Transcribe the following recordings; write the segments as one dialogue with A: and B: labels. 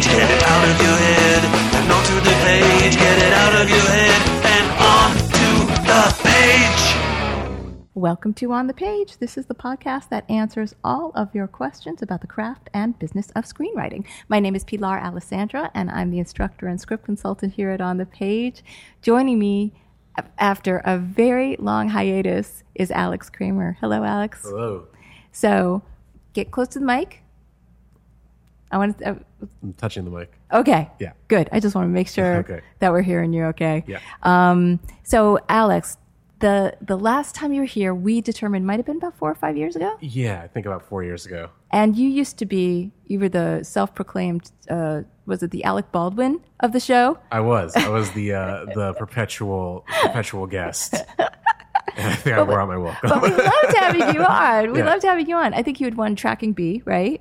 A: Get it out of your head and onto the page. Get it out of your head and onto the page.
B: Welcome to On the Page. This is the podcast that answers all of your questions about the craft and business of screenwriting. My name is Pilar Alessandra, and I'm the instructor and script consultant here at On the Page. Joining me after a very long hiatus is Alex Cramer. Hello, Alex.
C: Hello.
B: So get close to the mic. I want to. Uh,
C: I'm touching the mic.
B: okay.
C: Yeah.
B: Good. I just want to make sure
C: Okay.
B: that we're hearing you okay.
C: Yeah.
B: Um, so, Alex, the the last time you were here, we determined might have been about four or five years ago.
C: Yeah, I think about four years ago.
B: And you used to be, you were the self proclaimed, uh, was it the Alec Baldwin of the show?
C: I was. I was the uh, the perpetual perpetual guest. And I think I wore out my welcome.
B: But we loved having you on. We
C: Yeah.
B: loved having you on. I think you had won Tracking B, right?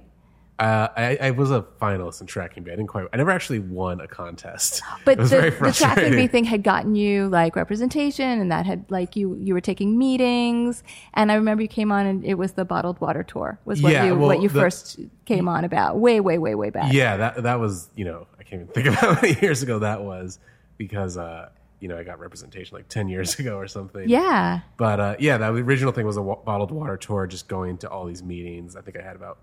C: Uh, I, I was a finalist in tracking B. I didn't quite. I never actually won a contest.
B: But the, the Tracking B
C: frustrating.
B: thing had gotten you like representation, and that had like you you were taking meetings. And I remember you came on, and it was the bottled water tour was what
C: Yeah,
B: you
C: well,
B: what you
C: the-
B: first came on about way way way way back.
C: Yeah, that that was you know I can't even think of how many years ago that was because uh, you know I got representation like ten years ago or something.
B: Yeah.
C: But uh, yeah, the original thing was a bottled water tour, just going to all these meetings. I think I had about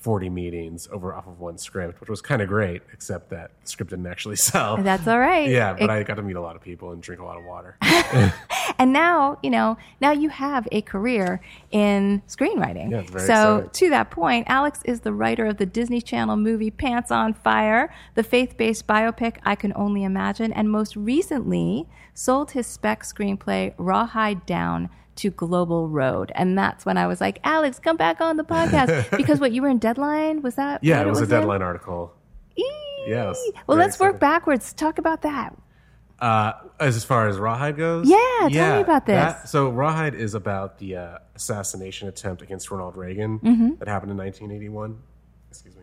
C: 40 meetings over off of one script, which was kind of great, except that the script didn't actually sell.
B: That's all right.
C: Yeah, but
B: It-
C: I got to meet a lot of people and drink a lot of water.
B: And now, you know, now you have a career in screenwriting.
C: Yeah, very
B: so,
C: exciting.
B: to that point, Alex is the writer of the Disney Channel movie Pants on Fire, the faith based biopic I Can Only Imagine, and most recently sold his spec screenplay Rawhide Down to Global Road. And that's when I was like, Alex, come back on the podcast. because what you were in Deadline? Was that?
C: Yeah,
B: what
C: it was a
B: in?
C: deadline article.
B: Eee.
C: Yeah,
B: Well, let's work backwards. Talk about that.
C: Uh, as, as far as Rawhide goes?
B: Yeah, tell me about this.
C: that- so Rawhide is about the uh, assassination attempt against Ronald Reagan
B: Mm-hmm.
C: that happened in 1981. Excuse me.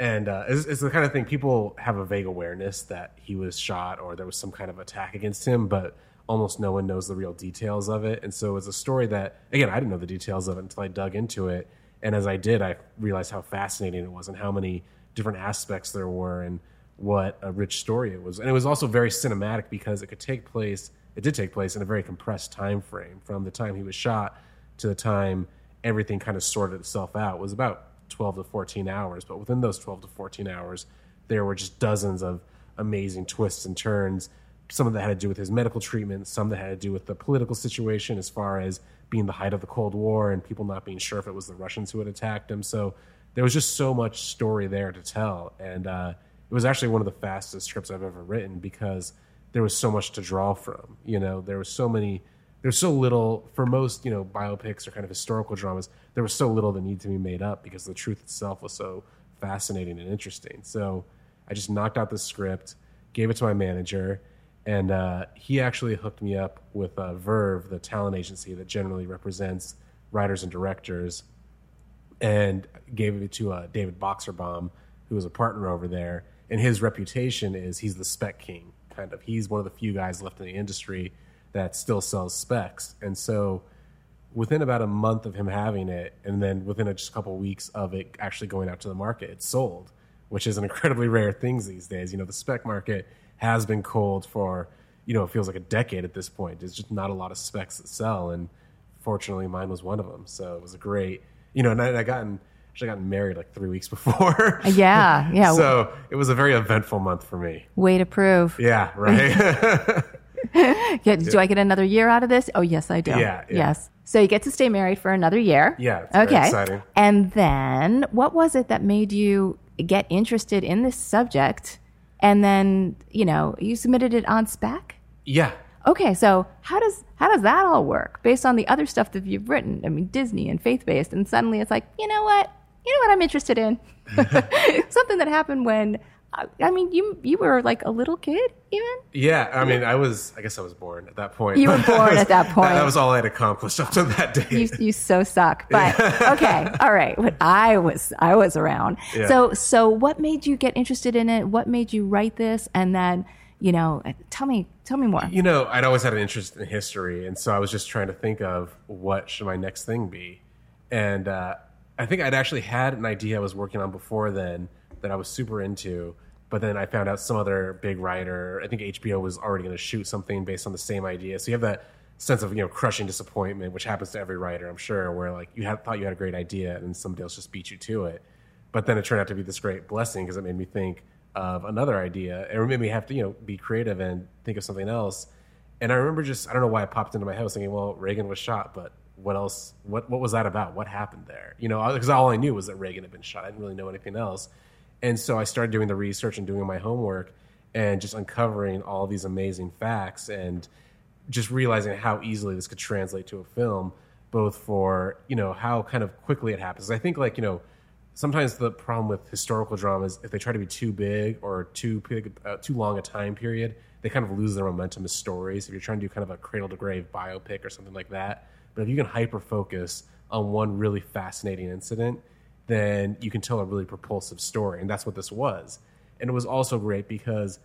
C: And uh, it's, it's the kind of thing people have a vague awareness that he was shot or there was some kind of attack against him, but almost no one knows the real details of it. And so it's a story that, again, I didn't know the details of it until I dug into it. And as I did, I realized how fascinating it was and how many different aspects there were and what a rich story it was. And it was also very cinematic because it could take place, it did take place in a very compressed time frame from the time he was shot to the time everything kind of sorted itself out. It was about 12 to 14 hours. But within those 12 to 14 hours, there were just dozens of amazing twists and turns. Some of that had to do with his medical treatment, some that had to do with the political situation as far as being the height of the Cold War and people not being sure if it was the Russians who had attacked him. So there was just so much story there to tell. And uh, it was actually one of the fastest scripts I've ever written because there was so much to draw from. You know, there was so many, there's so little, for most, you know, biopics or kind of historical dramas, there was so little that needed to be made up because the truth itself was so fascinating and interesting. So I just knocked out the script, gave it to my manager, and uh, he actually hooked me up with uh, Verve, the talent agency that generally represents writers and directors, and gave it to uh, David Boxerbaum, who was a partner over there. And his reputation is he's the spec king, kind of. He's one of the few guys left in the industry that still sells specs. And so within about a month of him having it, and then within a, just a couple weeks of it actually going out to the market, it sold, which is an incredibly rare thing these days. You know, the spec market has been cold for, you know, it feels like a decade at this point. There's just not a lot of specs that sell, and fortunately, mine was one of them. So it was a great, you know, and I, I gotten actually gotten married like three weeks before.
B: Yeah, yeah.
C: so it was a very eventful month for me.
B: Way to prove.
C: Yeah, right.
B: Yeah, do I get another year out of this? Oh, yes, I do.
C: Yeah, yeah.
B: Yes. So you get to stay married for another year.
C: Yeah,
B: okay.
C: exciting.
B: And then what was it that made you get interested in this subject? And then, you know, you submitted it on spec?
C: yeah,
B: Okay, so how does how does that all work based on the other stuff that you've written? I mean, Disney and faith based, and suddenly it's like, you know what? You know what I'm interested in? Something that happened when I, mean, you you were like a little kid even.
C: Yeah, I mean, I was. I guess I was born at that point.
B: You were born
C: was-
B: at that point.
C: That, was all I had accomplished up to that day.
B: You, you so suck. But okay, all right. But I was I was around.
C: Yeah.
B: So so what made you get interested in it? What made you write this? And then you know, tell me tell me more.
C: you know, I'd always had an interest in history, and so I was just trying to think of what should my next thing be. And uh, I think I'd actually had an idea I was working on before then that I was super into, but then I found out some other big writer. I think HBO was already going to shoot something based on the same idea. So you have that sense of you know crushing disappointment, which happens to every writer, I'm sure, where like you had thought you had a great idea and somebody else just beat you to it. But then it turned out to be this great blessing because it made me think of another idea. It made me have to you know be creative and think of something else. And I remember just I don't know why it popped into my head. I was thinking, well, Reagan was shot, but what else? What what was that about? What happened there? You know, because all I knew was that Reagan had been shot. I didn't really know anything else. And so I started doing the research and doing my homework and just uncovering all these amazing facts and just realizing how easily this could translate to a film, both for you know how kind of quickly it happens. I think like you know sometimes the problem with historical drama is if they try to be too big or too big, uh, too long a time period, they kind of lose their momentum as stories. If you're trying to do kind of a cradle to grave biopic or something like that, but if you can hyper focus on one really fascinating incident, then you can tell a really propulsive story, and that's what this was. And it was also great because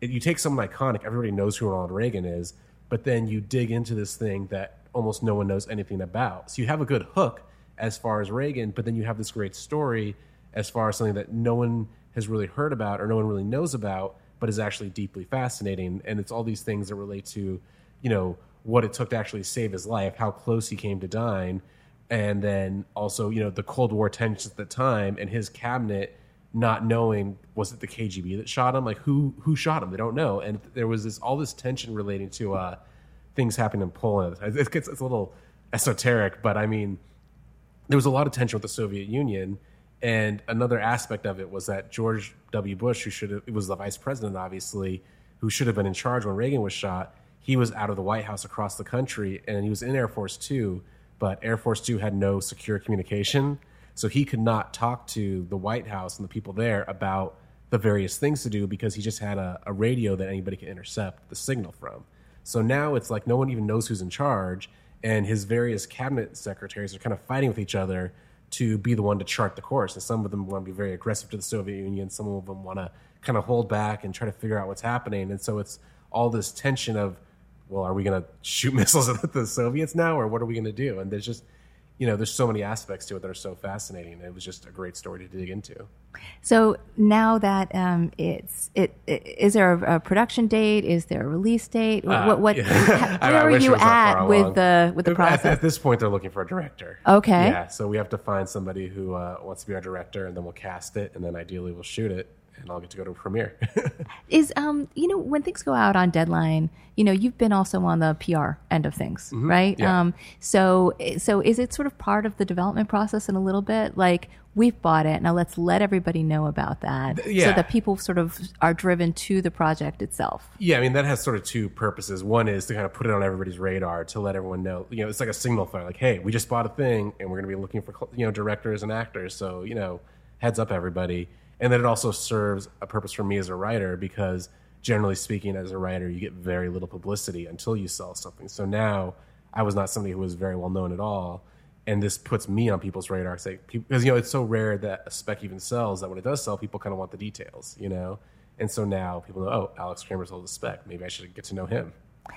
C: it, you take someone iconic, everybody knows who Ronald Reagan is, but then you dig into this thing that almost no one knows anything about. So you have a good hook as far as Reagan, but then you have this great story as far as something that no one has really heard about or no one really knows about, but is actually deeply fascinating. And it's all these things that relate to, you know, what it took to actually save his life, how close he came to dying, and then also, you know, the Cold War tensions at the time and his cabinet not knowing was it the KGB that shot him? Like who who shot him? They don't know. And there was this all this tension relating to uh, things happening in Poland. It gets it's a little esoteric, but I mean, there was a lot of tension with the Soviet Union. And another aspect of it was that George W. Bush, who should have, was the vice president, obviously, who should have been in charge when Reagan was shot, he was out of the White House across the country and he was in Air Force Two, but Air Force Two had no secure communication. So he could not talk to the White House and the people there about the various things to do because he just had a, a radio that anybody could intercept the signal from. So now it's like no one even knows who's in charge, and his various cabinet secretaries are kind of fighting with each other to be the one to chart the course. And some of them want to be very aggressive to the Soviet Union, some of them want to kind of hold back and try to figure out what's happening. And so it's all this tension of, well, are we going to shoot missiles at the Soviets now, or what are we going to do? And there's just, you know, there's so many aspects to it that are so fascinating. It was just a great story to dig into.
B: So now that um, it's it, it is there a, a production date? Is there a release date? what what?
C: Uh,
B: Where.
C: I- I
B: are you
C: it was that far
B: at with the with the
C: At-
B: process?
C: At, this point, they're looking for a director.
B: Okay.
C: Yeah, so we have to find somebody who uh, wants to be our director, and then we'll cast it, and then ideally we'll shoot it, and I'll get to go to a premiere.
B: is um you know when things go out on deadline you know you've been also on the pr end of things right
C: Mm-hmm. Yeah.
B: um so so is it sort of part of the development process in a little bit like we've bought it now let's let everybody know about that so
C: yeah.
B: that people sort of are driven to the project itself
C: yeah, I mean that has sort of two purposes. One is to kind of put it on everybody's radar to let everyone know. You know, it's like a signal fire. Like, hey, we just bought a thing, and we're going to be looking for you know directors and actors. So you know, heads up, everybody. And then it also serves a purpose for me as a writer because generally speaking, as a writer, you get very little publicity until you sell something. So now I was not somebody who was very well known at all. And this puts me on people's radar, because you know it's so rare that a spec even sells that when it does sell, people kind of want the details, you know. And so now people know, oh, Alex Cramer sold a spec. Maybe I should get to know him.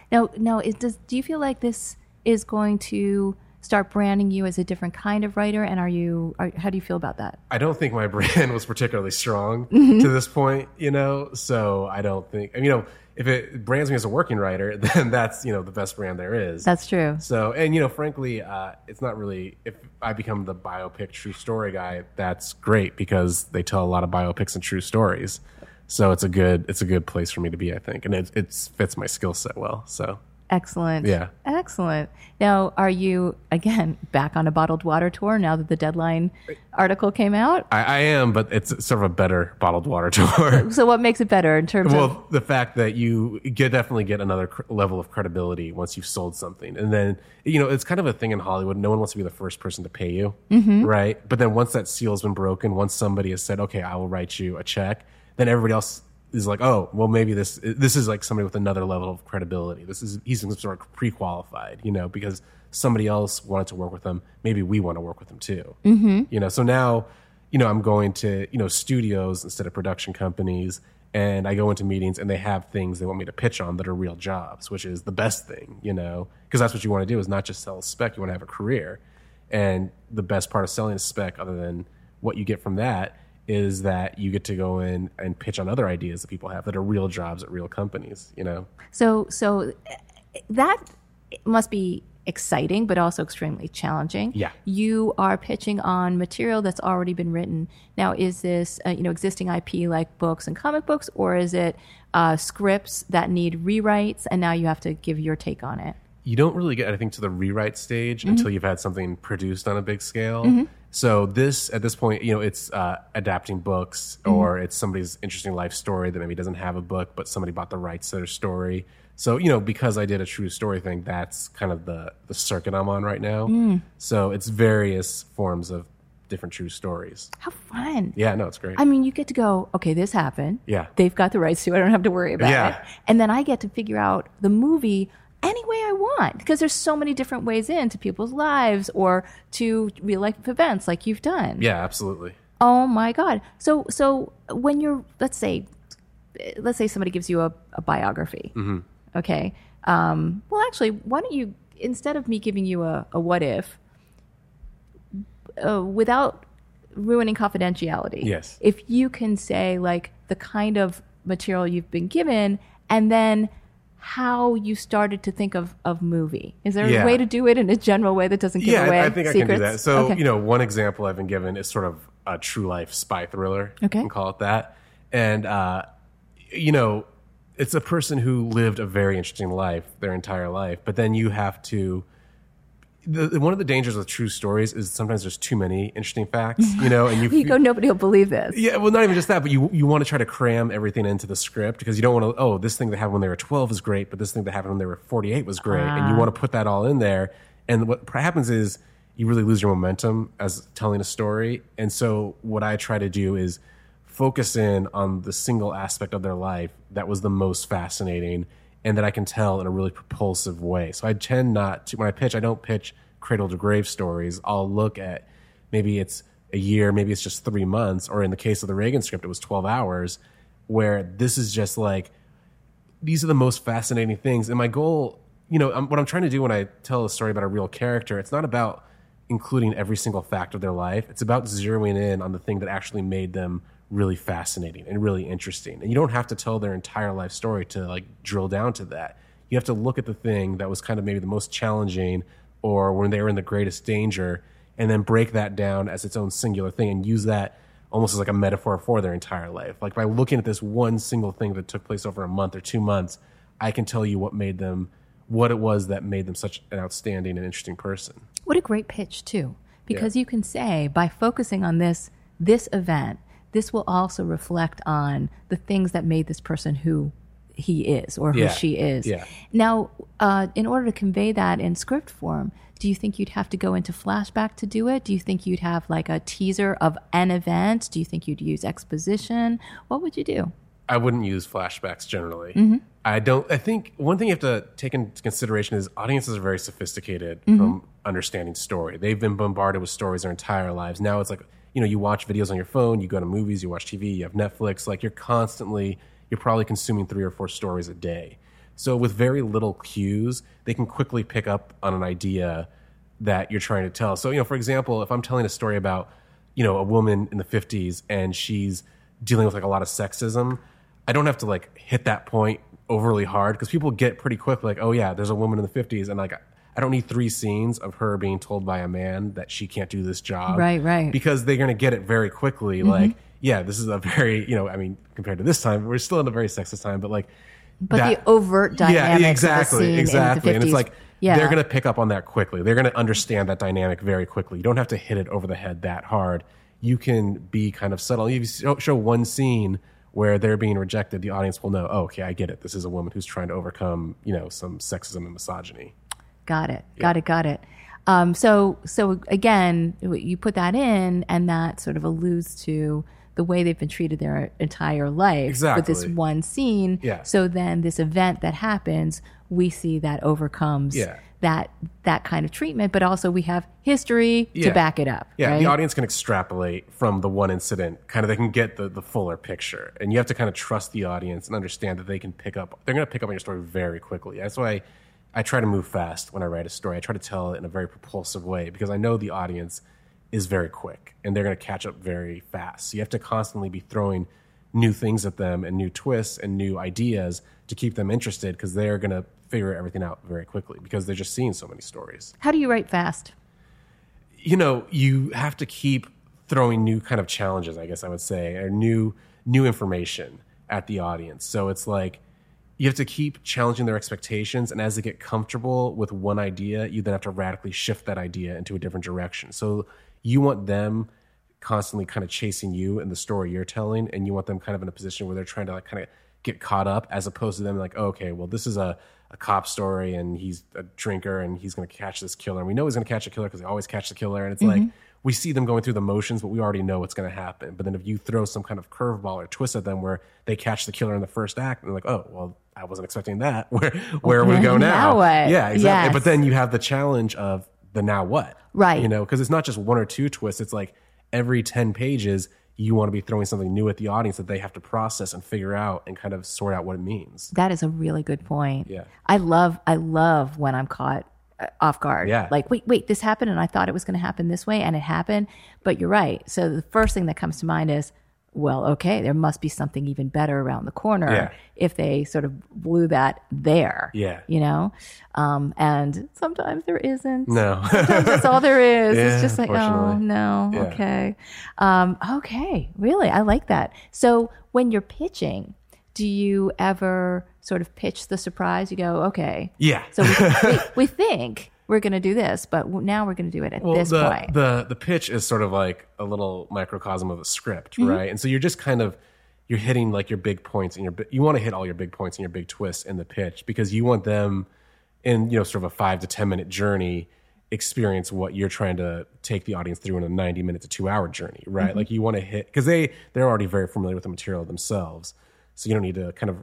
B: now now is, does do you feel like this is going to start branding you as a different kind of writer and are you are, how do you feel about that
C: I don't think my brand was particularly strong to this point, you know. So I don't think, you know, if it brands me as a working writer, then that's you know the best brand there is.
B: that's true
C: So, and you know, frankly, uh, it's not really. If I become the biopic true story guy, that's great because they tell a lot of biopics and true stories. So it's a good it's a good place for me to be, I think, and it it fits my skill set well. So
B: Excellent.
C: Yeah.
B: Excellent. Now, are you again back on a bottled water tour now that the deadline article came out?
C: I, I am, but it's sort of a better bottled water tour.
B: So, what makes it better in terms of?
C: well, the fact that you get definitely get another cr- level of credibility once you've sold something, and then you know it's kind of a thing in Hollywood. No one wants to be the first person to pay you, mm-hmm. right? But then once that seal's been broken, once somebody has said, "Okay, I will write you a check," then everybody else is like, oh, well, maybe this this is like somebody with another level of credibility. This is he's sort of pre-qualified, you know, because somebody else wanted to work with him. Maybe we want to work with him too, mm-hmm. you know. So now, you know, I'm going to you know studios instead of production companies, and I go into meetings and they have things they want me to pitch on that are real jobs, which is the best thing, you know, because that's what you want to do is not just sell a spec, you want to have a career, and the best part of selling a spec, other than what you get from that is that you get to go in and pitch on other ideas that people have that are real jobs at real companies, you know?
B: So, so that must be exciting, but also extremely challenging.
C: Yeah.
B: You are pitching on material that's already been written. Now, is this, uh, you know, existing IP like books and comic books, or is it uh, scripts that need rewrites and now you have to give your take on it?
C: You don't really get, I think, to the rewrite stage
B: Mm-hmm.
C: until you've had something produced on a big scale. So this, at this point, you know, it's uh, adapting books
B: Mm-hmm.
C: or it's somebody's interesting life story that maybe doesn't have a book, but somebody bought the rights to their story. So you know, because I did a true story thing, that's kind of the the circuit I'm on right now.
B: Mm.
C: So it's various forms of different true stories.
B: How fun.
C: Yeah, no, it's great.
B: I mean, you get to go, okay, this happened.
C: Yeah.
B: They've got the rights to it. I don't have to worry about
C: Yeah.
B: it. And then I get to figure out the movie any way I want because there's so many different ways into people's lives or to real life events like you've done.
C: yeah, absolutely.
B: Oh my God. So, so when you're, let's say, let's say somebody gives you a, a biography. Okay. Um, well, actually, why don't you, instead of me giving you a, a what if, uh, without ruining confidentiality,
C: Yes.
B: if you can say like the kind of material you've been given and then how you started to think of, of movie. Is there
C: Yeah.
B: a way to do it in a general way that doesn't give
C: yeah,
B: away
C: I, I think
B: secrets?
C: I can do that. So,
B: Okay.
C: you know, one example I've been given is sort of a true life spy thriller.
B: Okay.
C: You can call it that. And, uh, you know, it's a person who lived a very interesting life their entire life, but then you have to. The, one of the dangers with true stories is sometimes there's too many interesting facts, you know, and you,
B: you go, nobody will believe this.
C: yeah, well, not even just that, but you you want to try to cram everything into the script because you don't want to. Oh, this thing that happened when they were twelve is great, but this thing that happened when they were forty eight was great, and you ah. want to put that all in there. And what happens is you really lose your momentum as telling a story. And so what I try to do is focus in on the single aspect of their life that was the most fascinating and that I can tell in a really propulsive way. So I tend not to when I pitch, I don't pitch cradle to grave stories. I'll look at maybe it's a year, maybe it's just three months, or in the case of the Reagan script, it was 12 hours, where this is just like, these are the most fascinating things. And my goal, you know, um what I'm trying to do when I tell a story about a real character, it's not about including every single fact of their life. It's about zeroing in on the thing that actually made them really fascinating and really interesting. And you don't have to tell their entire life story to like drill down to that. You have to look at the thing that was kind of maybe the most challenging or when they were in the greatest danger and then break that down as its own singular thing and use that almost as like a metaphor for their entire life. Like by looking at this one single thing that took place over a month or two months, I can tell you what made them, what it was that made them such an outstanding and interesting person.
B: What a great pitch too, because you can say by focusing on this this event, this will also reflect on the things that made this person who he is or who
C: Yeah.
B: she is.
C: Yeah.
B: Now, uh, in order to convey that in script form, do you think you'd have to go into flashback to do it? Do you think you'd have like a teaser of an event? Do you think you'd use exposition? What would you do?
C: I wouldn't use flashbacks generally. I don't. I think one thing you have to take into consideration is audiences are very sophisticated from understanding story. They've been bombarded with stories their entire lives. Now it's like you know you watch videos on your phone, you go to movies, you watch TV, you have Netflix. Like you're constantly, you're probably consuming three or four stories a day. So with very little cues, they can quickly pick up on an idea that you're trying to tell. So, you know, for example, if I'm telling a story about, you know, a woman in the 50s and she's dealing with like a lot of sexism, I don't have to like hit that point overly hard because people get pretty quick like, oh yeah, there's a woman in the 50s and like I don't need three scenes of her being told by a man that she can't do this job.
B: Right, right.
C: Because they're going to get it very quickly mm-hmm. like, yeah, this is a very, you know, I mean, compared to this time, we're still in a very sexist time, but like
B: But
C: that-
B: the overt dynamics
C: yeah, exactly,
B: of the scene
C: exactly.
B: in the 50s.
C: And it's like
B: yeah.
C: they're going to pick up on that quickly. They're going to understand that dynamic very quickly. You don't have to hit it over the head that hard. You can be kind of subtle. If you show, show one scene where they're being rejected, the audience will know, oh, okay, I get it. This is a woman who's trying to overcome, you know, some sexism and misogyny.
B: Got it. Got it. Got it. Um, so, so again, you put that in, and that sort of alludes to the way they've been treated their entire life exactly. with this one scene.
C: Yeah.
B: So then this event that happens, we see that overcomes
C: Yeah.
B: that that kind of treatment, but also we have history to back it up.
C: Yeah,
B: right?
C: the audience can extrapolate from the one incident. Kind of, they can get the, the fuller picture, and you have to kind of trust the audience and understand that they can pick up. They're going to pick up on your story very quickly. That's why I try to move fast when I write a story. I try to tell it in a very propulsive way because I know the audience is very quick and they're going to catch up very fast. So you have to constantly be throwing new things at them and new twists and new ideas to keep them interested because they're going to figure everything out very quickly because they're just seeing so many stories
B: How do you write fast?
C: you know, you have to keep throwing new kind of challenges, I guess I would say, or new new information at the audience. So it's like you have to keep challenging their expectations and as they get comfortable with one idea, you then have to radically shift that idea into a different direction. So you want them constantly kind of chasing you and the story you're telling and you want them kind of in a position where they're trying to like kind of get caught up as opposed to them like oh, okay well this is a, a cop story and he's a drinker and he's going to catch this killer and we know he's going to catch a killer because they always catch the killer and it's like mm-hmm. We see them going through the motions but we already know what's going to happen but then if you throw some kind of curveball or twist at them where they catch the killer in the first act and they're like oh well i wasn't expecting that where where we go now
B: Now what?
C: yeah exactly
B: Yes.
C: but then you have the challenge of the now what
B: Right.
C: you know because it's not just one or two twists it's like every 10 pages you want to be throwing something new at the audience that they have to process and figure out and kind of sort out what it means
B: That is a really good point.
C: Yeah.
B: I love I love when I'm caught off guard.
C: Yeah.
B: Like, wait, wait, this happened and I thought it was going to happen this way and it happened, but you're right. So the first thing that comes to mind is, well, okay, there must be something even better around the corner
C: Yeah.
B: if they sort of blew that there.
C: Yeah.
B: You know? Um, and sometimes there isn't.
C: no
B: Sometimes that's all there is.
C: Yeah,
B: it's just like, oh no,
C: Yeah.
B: okay, um, okay, really, I like that. So when you're pitching, do you ever sort of pitch the surprise? You go, okay,
C: yeah
B: so we, we, we think we're going to do this, but now we're going to do it at
C: well,
B: this
C: the,
B: point.
C: the the pitch is sort of like a little microcosm of a script,
B: Mm-hmm.
C: right? And so you're just kind of you're hitting like your big points and your you want to hit all your big points and your big twists in the pitch because you want them in you know sort of a five to ten minute journey experience what you're trying to take the audience through in a 90 minute to two hour journey right
B: Mm-hmm.
C: like you want to hit because they they're already very familiar with the material themselves so you don't need to kind of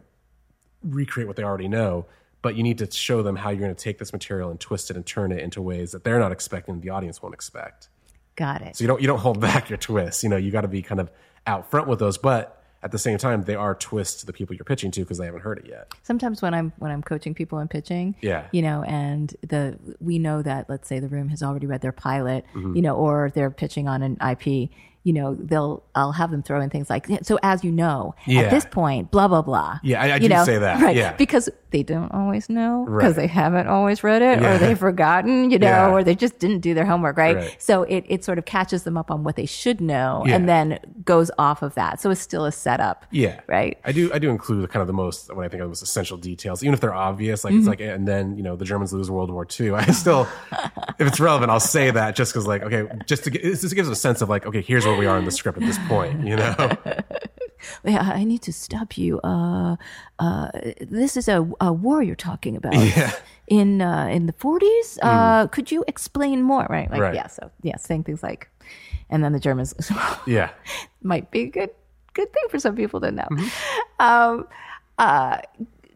C: recreate what they already know, but you need to show them how you're going to take this material and twist it and turn it into ways that they're not expecting, the audience won't expect.
B: Got it.
C: So you don't you don't hold back your twists. You know, you got to be kind of out front with those, but at the same time, they are twists to the people you're pitching to because they haven't heard it yet.
B: sometimes when I'm when I'm coaching people and pitching,
C: Yeah.
B: you know, and the we know that let's say the room has already read their pilot,
C: Mm-hmm.
B: you know, or they're pitching on an IP, you know, they'll I'll have them throw in things like so as you know,
C: Yeah.
B: at this point, blah blah blah.
C: Yeah, I- I
B: you
C: do
B: know,
C: say that,
B: right?
C: yeah.
B: because they don't always know because
C: Right.
B: they haven't always read it
C: Yeah.
B: or they've forgotten, you know,
C: Yeah.
B: or they just didn't do their homework, right?
C: Right.
B: So it it sort of catches them up on what they should know and then goes off of that. So it's still a setup.
C: Yeah,
B: Right.
C: I do. I do include kind of the most what I think are the most essential details, even if they're obvious. Like it's mm-hmm. like, and then you know the Germans lose World War II. I still, if it's relevant, I'll say that just because, like, okay, just to get, just gives a sense of like, okay, here's where we are in the script at this point. You know,
B: Yeah, I need to stop you. Uh, uh, this is a, a war you're talking about.
C: Yeah.
B: In uh, in the 40s. Uh, could you explain more? Right. Like
C: Right.
B: yeah. So yeah, saying things like, and then the Germans
C: yeah,
B: might be a good good thing for some people to know. Um, uh,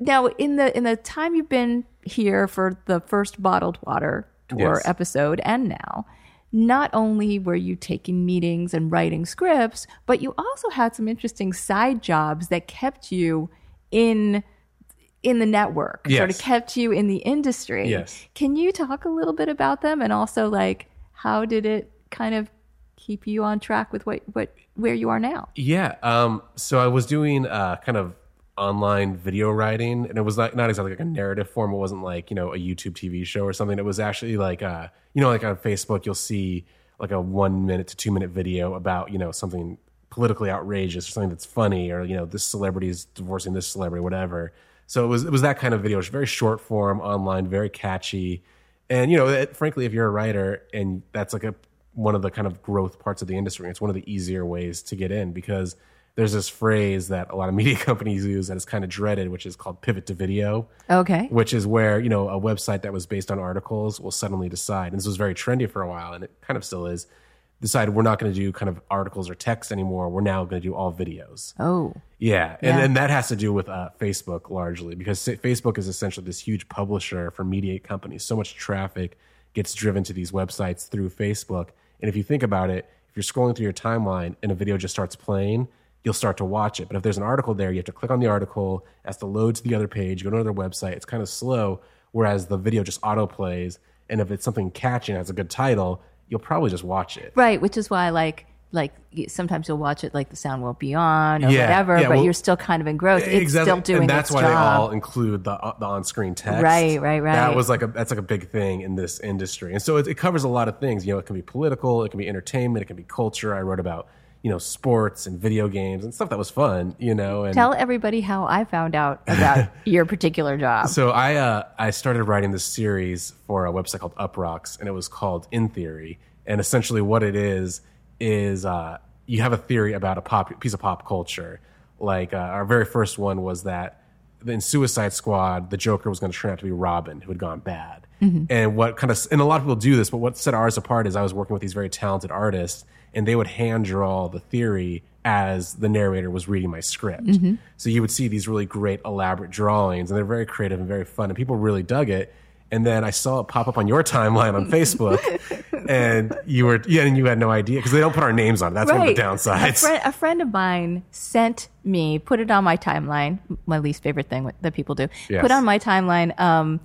B: now in the in the time you've been here for the first bottled water tour
C: Yes.
B: episode and now not only were you taking meetings and writing scripts but you also had some interesting side jobs that kept you in in the network sort of kept you in the industry
C: Yes.
B: can you talk a little bit about them and also like how did it kind of keep you on track with what what where you are now
C: yeah. Um, so I was doing uh, kind of online video writing, and it was not not exactly like a narrative form. It wasn't like you know a YouTube TV show or something. It was actually like uh, you know, like on Facebook, you'll see like a one minute to two minute video about you know something politically outrageous or something that's funny, or you know this celebrity is divorcing this celebrity, whatever. So it was it was that kind of video. It was very short form, online, very catchy, and you know, it, frankly, if you're a writer and that's like a one of the kind of growth parts of the industry, it's one of the easier ways to get in because there's this phrase that a lot of media companies use that is kind of dreaded, which is called pivot to video
B: okay
C: which is where you know a website that was based on articles will suddenly decide and this was very trendy for a while and it kind of still is decide we're not going to do kind of articles or text anymore. We're now going to do all videos.
B: Oh,
C: Yeah, and
B: Yeah.
C: then that has to do with uh, Facebook largely because Facebook is essentially this huge publisher for media companies. So much traffic gets driven to these websites through Facebook, and if you think about it, if you're scrolling through your timeline and a video just starts playing, you'll start to watch it. But if there's an article there, you have to click on the article, it has to load to the other page, go to another website. It's kind of slow, whereas the video just auto plays, and if it's something catchy and has a good title, you'll probably just watch it.
B: right. Which is why, like, like sometimes you'll watch it like the sound won't be on or
C: Yeah,
B: whatever,
C: yeah,
B: but
C: well,
B: you're still kind of engrossed. It's still doing
C: and that's why
B: job.
C: they all include the uh, the on screen text.
B: Right, right, right.
C: That was like a that's like a big thing in this industry, and so it, it covers a lot of things. You know, it can be political, it can be entertainment, it can be culture. I wrote about you know sports and video games and stuff that was fun. You know, and
B: Tell everybody how I found out about your particular job.
C: so I uh, I started writing this series for a website called Uproxx, and it was called In Theory. And essentially, what it is is uh, you have a theory about a pop piece of pop culture. Like uh, our very first one was that in Suicide Squad, the Joker was going to turn out to be Robin, who had gone bad. And what kind of and a lot of people do this, but what set ours apart is I was working with these very talented artists, and they would hand draw the theory as the narrator was reading my script. So you would see these really great elaborate drawings, and they're very creative and very fun, and people really dug it. And then I saw it pop up on your timeline on Facebook, and you were yeah, and you had no idea because they don't put our names on it. That's one of the
B: A friend, a friend of mine sent me, put it on my timeline, my least favorite thing that people do,
C: Yes.
B: put on my timeline um,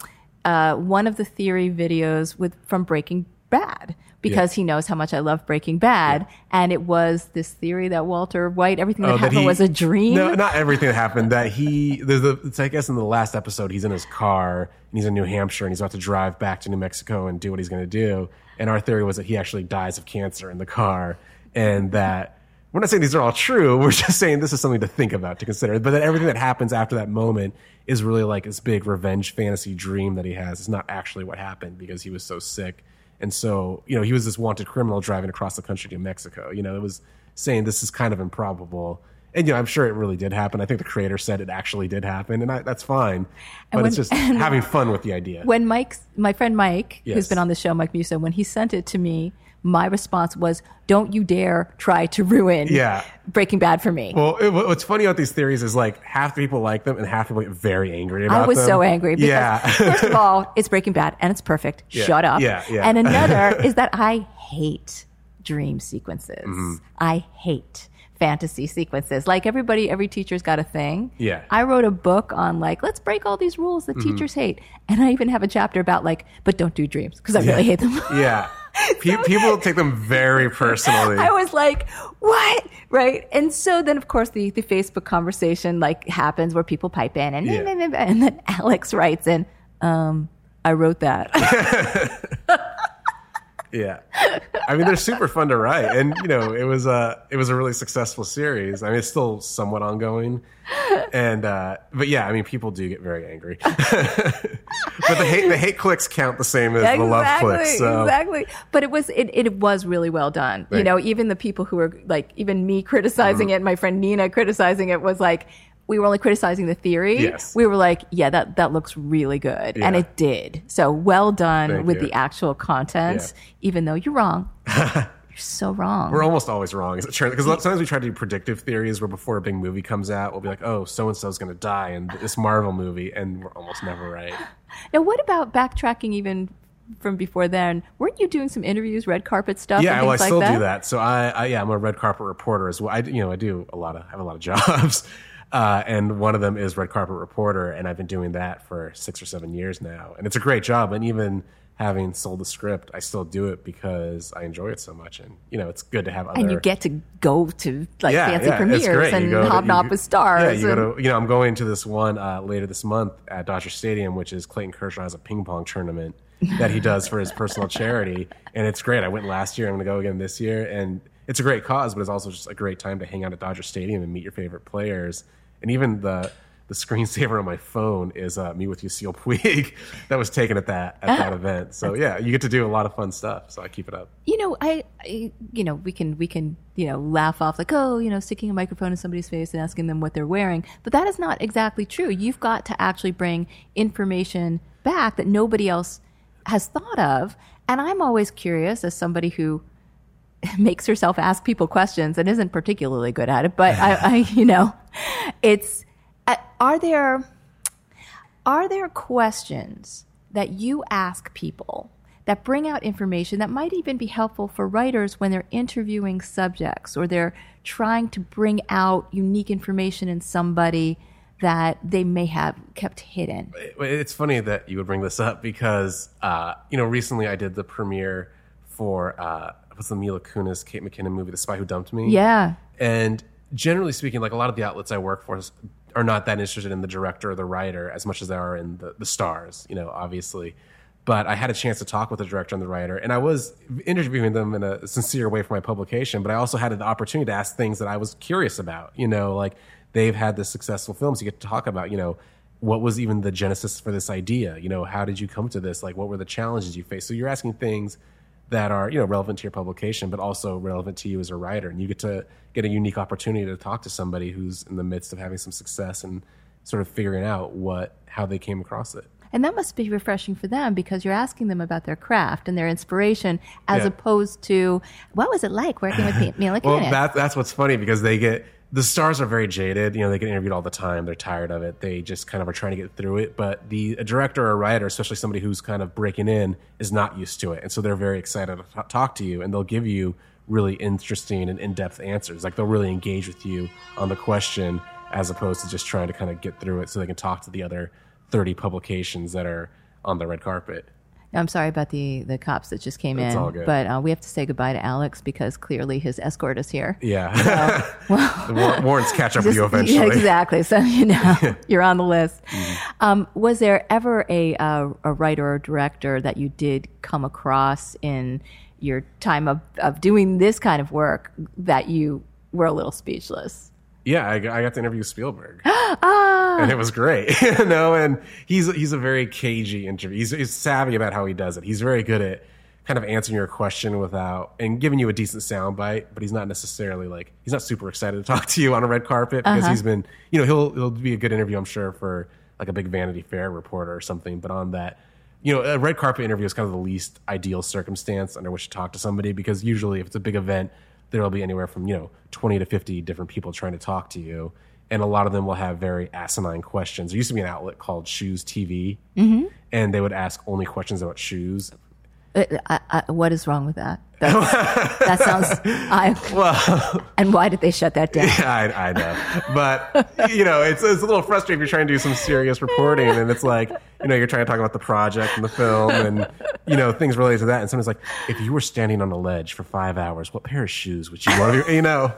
B: uh, one of the theory videos with from Breaking Bad because he knows how much I love Breaking Bad. And it was this theory that Walter White, everything that
C: Oh, that
B: happened
C: he-
B: was a dream.
C: No, not everything that happened. That he, there's a, it's, I guess in the last episode, he's in his car and he's in New Hampshire and he's about to drive back to New Mexico and do what he's going to do. And our theory was that he actually dies of cancer in the car, and that we're not saying these are all true. We're just saying this is something to think about, to consider. But that everything that happens after that moment is really like this big revenge fantasy dream that he has. It's not actually what happened because he was so sick. And so, you know, he was this wanted criminal driving across the country to Mexico. You know, it was saying this is kind of improbable. And, you know, I'm sure it really did happen. I think the creator said it actually did happen, and I, that's fine. But
B: when-
C: it's just having fun with the idea.
B: when Mike's my friend Mike, who's been on the show, Mike Musa, when he sent it to me, my response was, "Don't you dare try to ruin
C: Yeah.
B: Breaking Bad for me."
C: well, it, what's funny about these theories is like half the people like them and half the people get very angry about
B: I was
C: them.
B: so angry because
C: yeah.
B: first of all, it's Breaking Bad and it's perfect. Shut up.
C: Yeah, yeah.
B: And another is that I hate dream sequences.
C: Mm-hmm.
B: I hate fantasy sequences. Like everybody, every teacher's got a thing.
C: Yeah.
B: I wrote a book on like, let's break all these rules that
C: Mm-hmm.
B: teachers hate. And I even have a chapter about like, but don't do dreams because I really hate them.
C: yeah. Pe- people take them very personally.
B: I was like, what? Right. And so then, of course, the, the Facebook conversation like happens where people pipe in and,
C: Yeah.
B: and then Alex writes in, um, I wrote that.
C: Yeah, I mean they're super fun to write, and you know it was a it was a really successful series. I mean it's still somewhat ongoing, and uh, but yeah, I mean people do get very angry, but the hate the hate clicks count the same as the love clicks. So
B: exactly. But it was it, it was really well done. You know, even the people who were like, even me criticizing
C: Mm-hmm.
B: it, my friend Nina criticizing it was like, we were only criticizing the theory.
C: Yes.
B: We were like, yeah, that that looks really good, and it did. So well done
C: Thank
B: with
C: you.
B: the actual content,
C: Yeah.
B: even though you're wrong. you're so wrong.
C: we're almost always wrong, as it turns. Because sometimes we try to do predictive theories where before a big movie comes out, we'll be like, oh, so and so's going to die in this Marvel movie, and we're almost never right.
B: Now, what about backtracking even from before then? Weren't you doing some interviews, red carpet stuff?
C: Yeah, well, I
B: things
C: still
B: like
C: do that. So I, I, yeah, I'm a red carpet reporter as well. I, you know, I do a lot of, I have a lot of jobs, uh, and one of them is red carpet reporter, and I've been doing that for six or seven years now, and it's a great job. And even having sold the script, I still do it because I enjoy it so much, and you know, it's good to have other.
B: And you get to go to like
C: yeah,
B: fancy
C: yeah,
B: premieres and hobnob
C: you-
B: with stars.
C: Yeah, you
B: and-
C: to, you know, I'm going to this one uh, later this month at Dodger Stadium, which is Clayton Kershaw has a ping pong tournament that he does for his personal charity, and it's great. I went last year. I'm going to go again this year, and it's a great cause, but it's also just a great time to hang out at Dodger Stadium and meet your favorite players, and even the. The screensaver on my phone is uh, me with Yasiel Puig that was taken at that at that event. So yeah, you get to do a lot of fun stuff. So I keep it up.
B: you know, I, I, you know, we can, we can, you know, laugh off like, oh, you know, sticking a microphone in somebody's face and asking them what they're wearing. But that is not exactly true. You've got to actually bring information back that nobody else has thought of. And I'm always curious as somebody who makes herself ask people questions and isn't particularly good at it. But I, I you know, it's uh, are there are there questions that you ask people that bring out information that might even be helpful for writers when they're interviewing subjects or they're trying to bring out unique information in somebody that they may have kept hidden.
C: It's funny that you would bring this up because uh, you know recently I did the premiere for uh, what's the Mila Kunis Kate McKinnon movie, The Spy Who Dumped Me.
B: Yeah,
C: and generally speaking, like a lot of the outlets I work for are not that interested in the director or the writer as much as they are in the, the stars. You know, obviously. But I had a chance to talk with the director and the writer, and I was interviewing them in a sincere way for my publication. But I also had the opportunity to ask things that I was curious about. You know, like they've had the successful films. You get to talk about, you know, what was even the genesis for this idea? You know, how did you come to this? Like, what were the challenges you faced? So you're asking things that are, you know, relevant to your publication, but also relevant to you as a writer. And you get to get a unique opportunity to talk to somebody who's in the midst of having some success and sort of figuring out what, how they came across it.
B: And that must be refreshing for them because you're asking them about their craft and their inspiration as
C: Yeah.
B: opposed to what was it like working with Mila
C: Well,
B: Kunis?
C: that, that's what's funny because they get the stars are very jaded. You know, they get interviewed all the time. They're tired of it. They just kind of are trying to get through it. But the a director or a writer, especially somebody who's kind of breaking in, is not used to it, and so they're very excited to t- talk to you, and they'll give you really interesting and in depth answers. Like they'll really engage with you on the question as opposed to just trying to kind of get through it so they can talk to the other thirty publications that are on the red carpet.
B: I'm sorry about the, the cops that just came
C: It's
B: in,
C: all good.
B: but uh, we have to say goodbye to Alex because clearly his escort is here.
C: Yeah, the war- warrants catch up with you eventually.
B: yeah, exactly. So you know you're on the list. Um, was there ever a uh, a writer or director that you did come across in your time of, of doing this kind of work that you were a little speechless?
C: Yeah, I, got- I got to interview Spielberg, and it was great. you know, and he's he's a very cagey interview. He's, he's savvy about how he does it. He's very good at kind of answering your question without and giving you a decent soundbite. But he's not necessarily like he's not super excited to talk to you on a red carpet because uh-huh. he's been you know he'll he'll be a good interview I'm sure for like a big Vanity Fair reporter or something. But on that. You know, a red carpet interview is kind of the least ideal circumstance under which to talk to somebody because usually, if it's a big event, there'll be anywhere from you know 20 to 50 different people trying to talk to you and a lot of them will have very asinine questions there used to be an outlet called shoes tv and they would ask only questions about shoes
B: Uh, I, I, what is wrong with that? That sounds. I, well, and why did they shut that down?
C: I, I know but you know it's, it's a little frustrating if you're trying to do some serious reporting and it's like you know you're trying to talk about the project and the film and you know things related to that and someone's like if you were standing on a ledge for five hours what pair of shoes would you want you know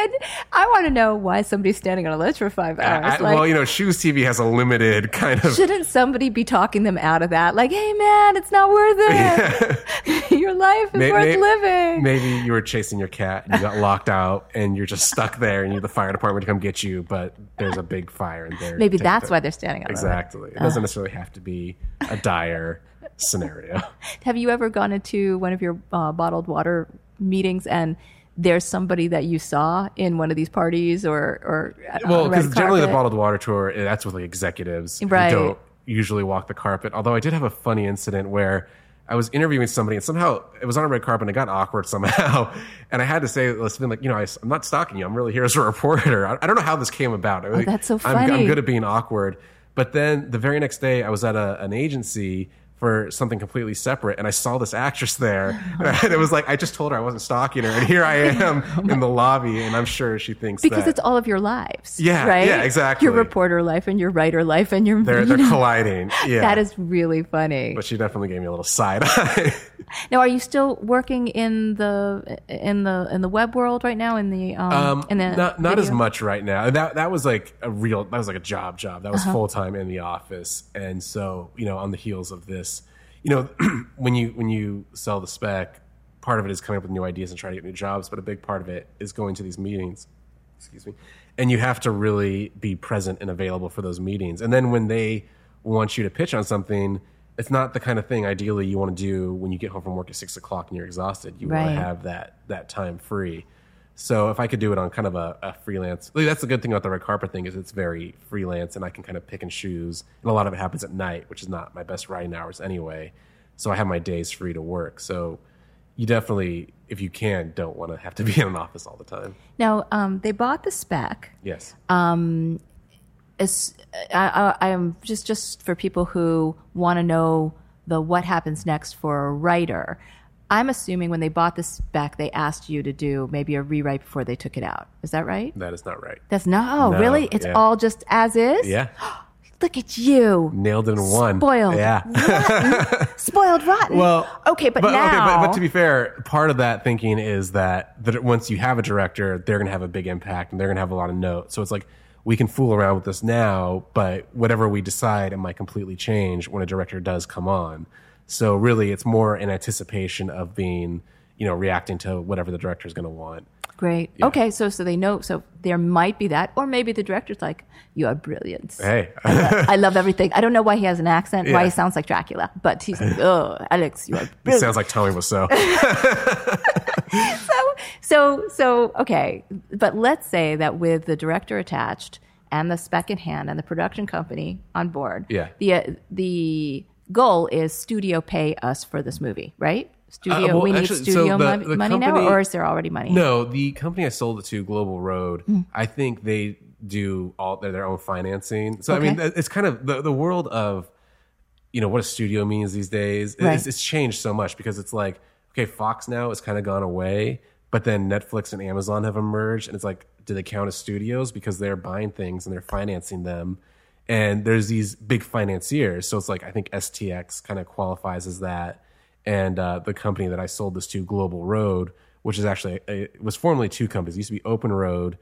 B: And I want to know why somebody's standing on a ledge for five hours.
C: I-
B: like,
C: well you know shoes tv has a limited kind of
B: shouldn't somebody be talking them out of that? Like, hey, man, it's not worth it. Your life is worth living.
C: Maybe you were chasing your cat and you got locked out and you're just stuck there and you need the fire department to come get you, but there's a big fire in there.
B: Maybe that's why they're standing on.
C: Exactly. It doesn't necessarily have to be a dire scenario.
B: Have you ever gone into one of your uh, bottled water meetings and there's somebody that you saw in one of these parties or or
C: Well, because generally the bottled water tour, eh, that's with like executives
B: Right.
C: who don't usually walk the carpet. Although I did have a funny incident where I was interviewing somebody and somehow it was on a red carpet and it got awkward somehow. And I had to say, listen, like, you know, I, am not stalking you. I'm really here as a reporter. I, I don't know how this came about.
B: Oh, that's so
C: I'm, I'm good at being awkward. But then the very next day, I was at a, an agency for something completely separate, and I saw this actress there, and it was like I just told her I wasn't stalking her, and here I am in the lobby, and I'm sure she thinks
B: because
C: that
B: it's all of your lives.
C: Yeah,
B: right.
C: yeah, exactly.
B: Your reporter life and your writer life and your.
C: they're
B: you
C: they're
B: know,
C: colliding. Yeah,
B: That is really funny.
C: But she definitely gave me a little side eye.
B: Now, are you still working in the in the in the web world right now? In the um,
C: Um,
B: in the
C: not not as much right now. That that was like a real. That was like a job job. That was
B: Uh-huh.
C: full time in the office. And so you know, on the heels of this, you know, when you when you sell the spec, part of it is coming up with new ideas and trying to get new jobs, but a big part of it is going to these meetings. Excuse me. And you have to really be present and available for those meetings. And then when they want you to pitch on something. It's not the kind of thing ideally you want to do when you get home from work at six o'clock and you're exhausted. You want to have that that time free. So if I could do it on kind of a, a freelance, like, that's the good thing about the red carpet thing is it's very freelance and I can kind of pick and choose. And a lot of it happens at night, which is not my best writing hours anyway. So I have my days free to work. So you definitely, if you can, don't want to have to be in an office all the time.
B: Now, um, they bought the spec.
C: Yes.
B: As, I, I, I'm just just for people who want to know the what happens next for a writer. I'm assuming when they bought this spec, they asked you to do maybe a rewrite before they took it out. Is that right?
C: that is not right.
B: That's no, oh,
C: No,
B: really. It's
C: yeah.
B: all just as is.
C: Yeah.
B: Look at you,
C: Nailed it in one.
B: spoiled,
C: Yeah.
B: rotten, spoiled, rotten.
C: Well,
B: okay, but,
C: but,
B: now,
C: okay, but, but to be fair, part of that thinking is that that once you have a director, they're going to have a big impact and they're going to have a lot of notes. So it's like we can fool around with this now, but whatever we decide, it might completely change when a director does come on. So really, it's more in anticipation of being, you know, reacting to whatever the director is going to want.
B: great. Okay, so so they know. So there might be that, or maybe the director's like, "You are brilliant.
C: Hey,
B: I love everything." I don't know why he has an accent, why he sounds like Dracula, but he's like, "Oh, Alex, you are
C: it
B: brilliant."
C: sounds like Tommy Wiseau.
B: so so so okay but let's say that with the director attached and the spec in hand and the production company on board
C: Yeah.
B: the uh, the goal is studio pay us for this movie right studio
C: Uh, well,
B: we need
C: actually, so
B: studio
C: the-
B: mon-
C: the
B: money now or is there already money
C: No, the company I sold it to, Global Road,
B: Hmm.
C: I think they do all their, their own financing. So I mean, it's kind of the the world of you know what a studio means these days. It's, it's changed so much because it's like okay, Fox now has kind of gone away, but then Netflix and Amazon have emerged, and it's like, do they count as studios because they're buying things and they're financing them? And there's these big financiers, so it's like I think STX kind of qualifies as that and uh, the company that I sold this to, Global Road, which is actually it was formerly two companies. It used to be Open Road,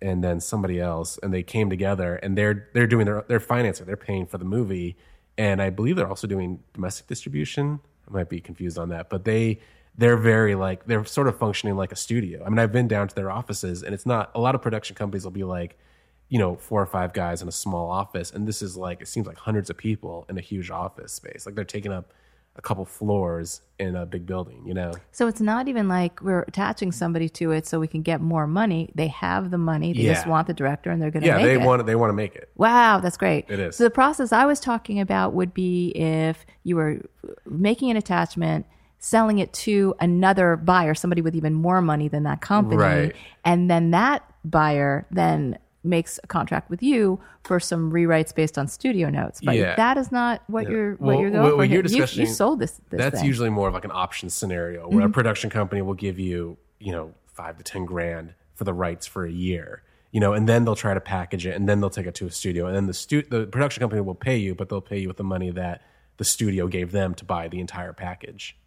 C: and then somebody else, and they came together, and they're they're doing their they're financing, they're paying for the movie, and I believe they're also doing domestic distribution. I might be confused on that, but they they're very like they're sort of functioning like a studio. I mean, I've been down to their offices, and it's not a lot of production companies will be like you know, four or five guys in a small office. And this is like, it seems like hundreds of people in a huge office space. Like they're taking up a couple floors in a big building, you know?
B: so it's not even like we're attaching somebody to it so we can get more money they have the money they just want the director and they're going to
C: Yeah, they
B: it
C: want they want to make it.
B: Wow, that's great.
C: It is.
B: So the process I was talking about would be if you were making an attachment, selling it to another buyer, somebody with even more money than that company,
C: Right.
B: and then that buyer then makes a contract with you for some rewrites based on studio notes. But
C: Yeah.
B: that is not what you're what
C: Well,
B: you're going
C: what-
B: for.
C: you're
B: You- you, sold this. this
C: That's
B: thing.
C: usually more of like an option scenario where
B: Mm-hmm.
C: a production company will give you, you know, five to 10 grand for the rights for a year, you know, and then they'll try to package it and then they'll take it to a studio. And then the, stu- the production company will pay you, but they'll pay you with the money that the studio gave them to buy the entire package.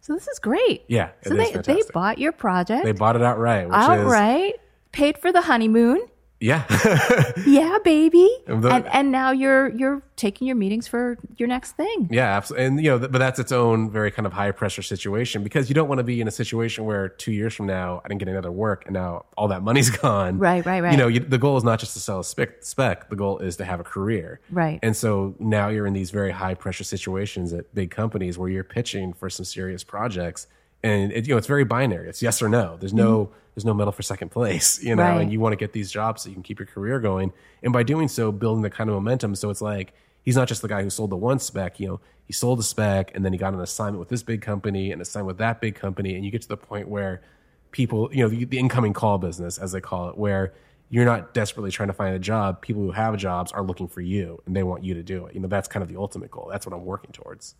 B: so this is great.
C: Yeah,
B: So they
C: is
B: they bought your project
C: They bought it outright, which is,
B: outright, paid for the honeymoon.
C: Yeah.
B: Yeah, baby.
C: And the-
B: and and now you're you're taking your meetings for your next thing.
C: Yeah, absolutely. And you know, th- but that's its own very kind of high pressure situation because you don't want to be in a situation where two years from now I didn't get another work and now all that money's gone.
B: Right, right, right.
C: You know, you, the goal is not just to sell a spec, spec. The goal is to have a career.
B: Right.
C: And so now you're in these very high pressure situations at big companies where you're pitching for some serious projects, and it, you know it's very binary. It's yes or no. There's no there's no medal for second place. You know,
B: Mm-hmm. Right.
C: and you want to get these jobs so you can keep your career going, and by doing so, building the kind of momentum. So it's like he's not just the guy who sold the one spec. You know, he sold a spec, and then he got an assignment with this big company and assigned with that big company, and you get to the point where people, you know, the, the incoming call business, as they call it, where you're not desperately trying to find a job. People who have jobs are looking for you, and they want you to do it. You know, that's kind of the ultimate goal. That's what I'm working towards.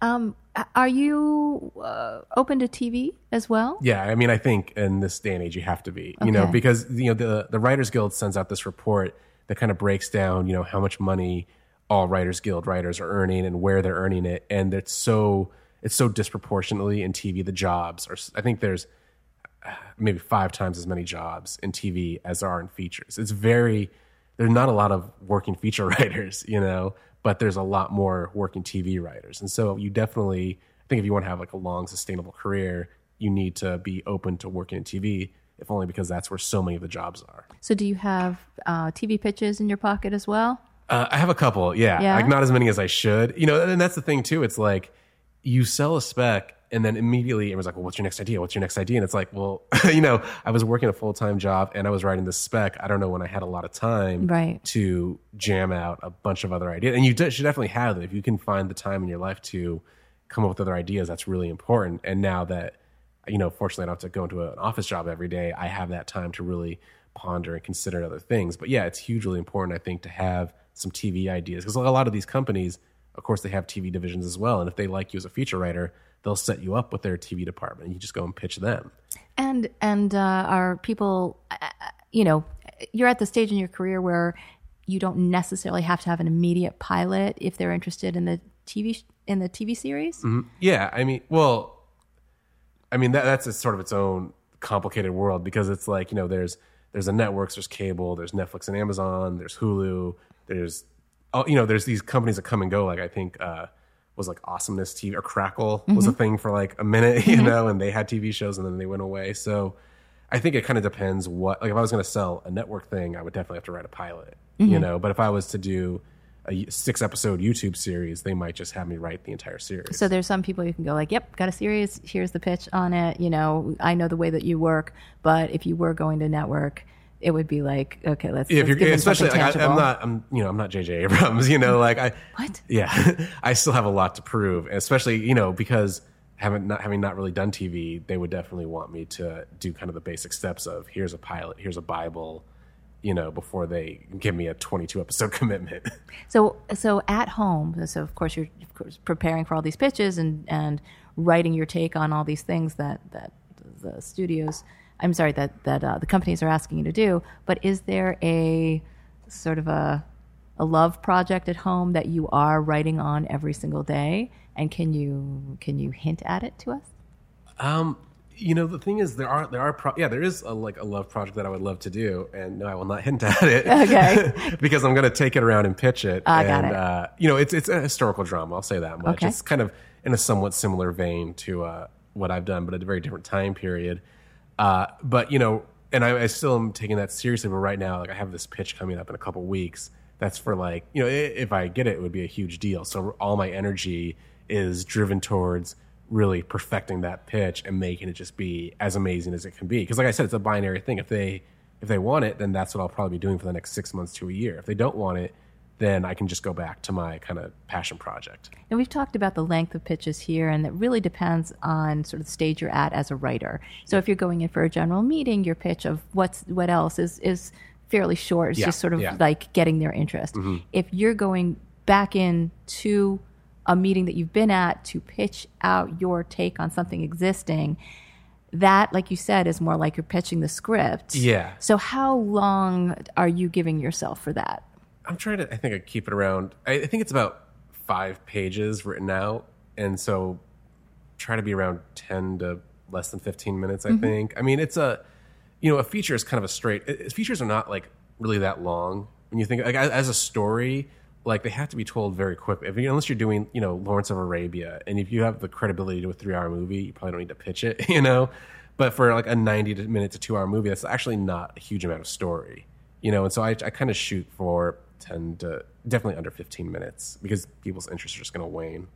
B: Um, are you uh, open to TV as well?
C: Yeah, I mean, I think in this day and age, you have to be, you know, because you know the the Writers Guild sends out this report that kind of breaks down, you know, how much money all Writers Guild writers are earning and where they're earning it, and it's so it's so disproportionately in TV. The jobs are, I think there's uh, maybe five times as many jobs in TV as there are in features. It's very there's not a lot of working feature writers, you know, but there's a lot more working TV writers. And so you definitely I think if you want to have like a long sustainable career, you need to be open to working in TV, if only because that's where so many of the jobs are.
B: So do you have uh, TV pitches in your pocket as well?
C: Uh, I have a couple, yeah,
B: Yeah?
C: like not as many as I should. You know, and that's the thing too. It's like you sell a spec, and then immediately it was like, "Well, what's your next idea? What's your next idea?" And it's like, well, you know, I was working a full time job and I was writing this spec. I don't know when I had a lot of time
B: Right.
C: to jam out a bunch of other ideas, and you should definitely have it if you can find the time in your life to come up with other ideas. That's really important. And now that you know, fortunately, I don't have to go into an office job every day. I have that time to really ponder and consider other things. But yeah, it's hugely important, I think, to have some TV ideas because a lot of these companies, of course, they have TV divisions as well. And if they like you as a feature writer, they'll set you up with their TV department. And you just go and pitch them.
B: And and uh, are people, uh, you know, you're at the stage in your career where you don't necessarily have to have an immediate pilot if they're interested in the TV in the TV series.
C: Yeah, I mean, well, I mean that that's a sort of its own complicated world because it's like you know there's there's the networks, there's cable, there's Netflix and Amazon, there's Hulu, there's oh you know there's these companies that come and go. Like I think uh, was like Awesomeness TV or Crackle was mm-hmm. a thing for like a minute, you mm-hmm. know, and they had TV shows and then they went away. So I think it kind of depends what like if I was going to sell a network thing, I would definitely have to write a pilot, you mm-hmm. know. But if I was to do a six episode YouTube series, they might just have me write the entire series.
B: So there's some people you can go like, "Yep, got a series. Here's the pitch on it." You know, I know the way that you work, but if you were going to network, it would be like, okay, let's,
C: if
B: let's
C: you're especially like, I, i'm not I'm you know I'm not JJ Abrams you know like I
B: What?
C: yeah I still have a lot to prove especially you know because having not having not really done TV they would definitely want me to do kind of the basic steps of here's a pilot here's a Bible you know before they give me a 22 episode commitment
B: So, so at home, so of course you're of course preparing for all these pitches and and writing your take on all these things that that the studios, I'm sorry that that uh, the companies are asking you to do. But is there a sort of a a love project at home that you are writing on every single day? And can you can you hint at it to us?
C: Um, you know, the thing is, there are there are pro- yeah, there is a, like a love project that I would love to do, and no, I will not hint at it.
B: Okay.
C: because I'm going to take it around and pitch it.
B: I
C: and,
B: got it.
C: Uh, you know, it's it's a historical drama. I'll say that much.
B: Okay.
C: It's kind of in a somewhat similar vein to uh, what I've done, but at a very different time period. Uh, but you know, and I, I still am taking that seriously. But right now, like I have this pitch coming up in a couple weeks. That's for like you know, if I get it, it would be a huge deal. So all my energy is driven towards really perfecting that pitch and making it just be as amazing as it can be. Because like I said, it's a binary thing. If they if they want it, then that's what I'll probably be doing for the next six months to a year. If they don't want it, then I can just go back to my kind of passion project.
B: And we've talked about the length of pitches here, and it really depends on sort of the stage you're at as a writer. So if you're going in for a general meeting, your pitch of what's what else is is fairly short. It's
C: Yeah,
B: just sort of
C: yeah.
B: like getting their interest. Mm-hmm. If you're going back in to a meeting that you've been at to pitch out your take on something existing, that, like you said, is more like you're pitching the script.
C: Yeah.
B: So how long are you giving yourself for that?
C: I'm trying to. I think I keep it around. I, I think it's about five pages written out, and so try to be around ten to less than fifteen minutes. I mm-hmm. think. I mean, it's a, you know, a feature is kind of a straight. It- features are not like really that long when you think like as, as a story. Like they have to be told very quickly. If you, unless you're doing, you know, Lawrence of Arabia, and if you have the credibility to a three-hour movie, you probably don't need to pitch it, you know. But for like a ninety-minute to two-hour movie, that's actually not a huge amount of story you know and so i, I kind of shoot for 10 to definitely under 15 minutes because people's interests are just going to wane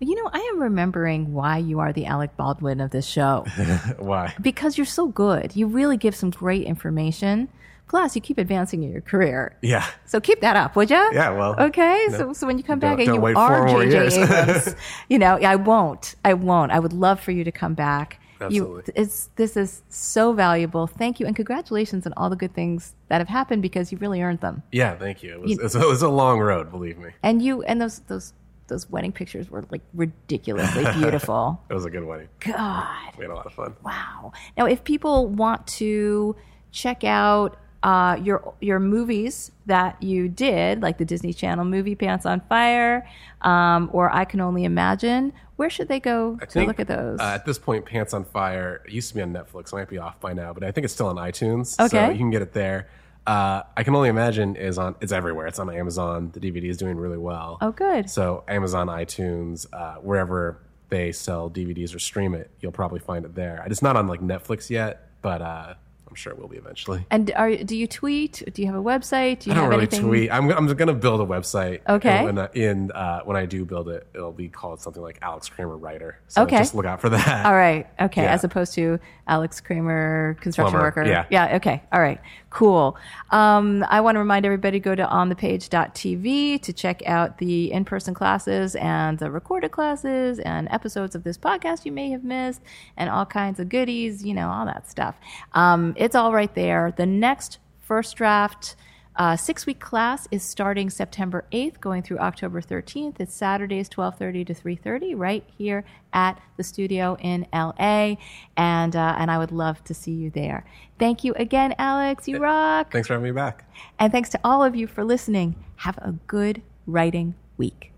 B: You know, I am remembering why you are the Alec Baldwin of this show.
C: why
B: because you're so good. You really give some great information. Plus, you keep advancing in your career.
C: yeah
B: So keep that up, would you?
C: Yeah, well,
B: Okay,
C: no.
B: so so when you come back and you are J.J. Abrams, you know, I won't. I won't. I would love for you to come back. You,
C: Absolutely.
B: it's this is so valuable. Thank you and congratulations on all the good things that have happened because you really earned them.
C: yeah thank you it was,
B: You-
C: it's, a, it was a long road believe me
B: And you and those those those wedding pictures were like ridiculously beautiful.
C: it was a good wedding
B: God.
C: we had a lot of fun
B: Wow. Now, if people want to check out uh, your your movies that you did, like the Disney Channel movie Pants on Fire, um, or I Can Only Imagine, where should they go
C: I
B: to
C: think,
B: look at those?
C: uh, at this point pants on fire it used to be on netflix it might be off by now but i think it's still on itunes so
B: Okay.
C: you can get it there uh, i can only imagine is on it's everywhere it's on amazon the dvd is doing really well
B: oh, good.
C: So Amazon, iTunes, uh, wherever they sell DVDs or stream it, you'll probably find it there. It's not on like Netflix yet, but uh, I'm sure it will be eventually.
B: And are do you tweet? Do you have a website? Do you
C: I don't
B: have
C: really
B: anything?
C: tweet. I'm, I'm going to build a website.
B: Okay.
C: And when, I, in, uh, when I do build it, it'll be called something like Alex Cramer Writer. So
B: Okay.
C: just look out for that.
B: All right. Okay.
C: Yeah.
B: As opposed to Alex Cramer, construction
C: Plumber,
B: worker.
C: yeah.
B: Yeah. Okay. All right. Cool. Um, I want to remind everybody to go to onthepage.tv to check out the in-person classes and the recorded classes and episodes of this podcast you may have missed and all kinds of goodies, you know, all that stuff. Um, it's all right there. The next first draft uh, six week class is starting September 8th, going through October 13th. It's Saturdays, 12:30 to 3:30, right here at the studio in LA, and uh, and I would love to see you there. Thank you again, Alex. You rock.
C: Thanks for having me back.
B: And thanks to all of you for listening. Have a good writing week.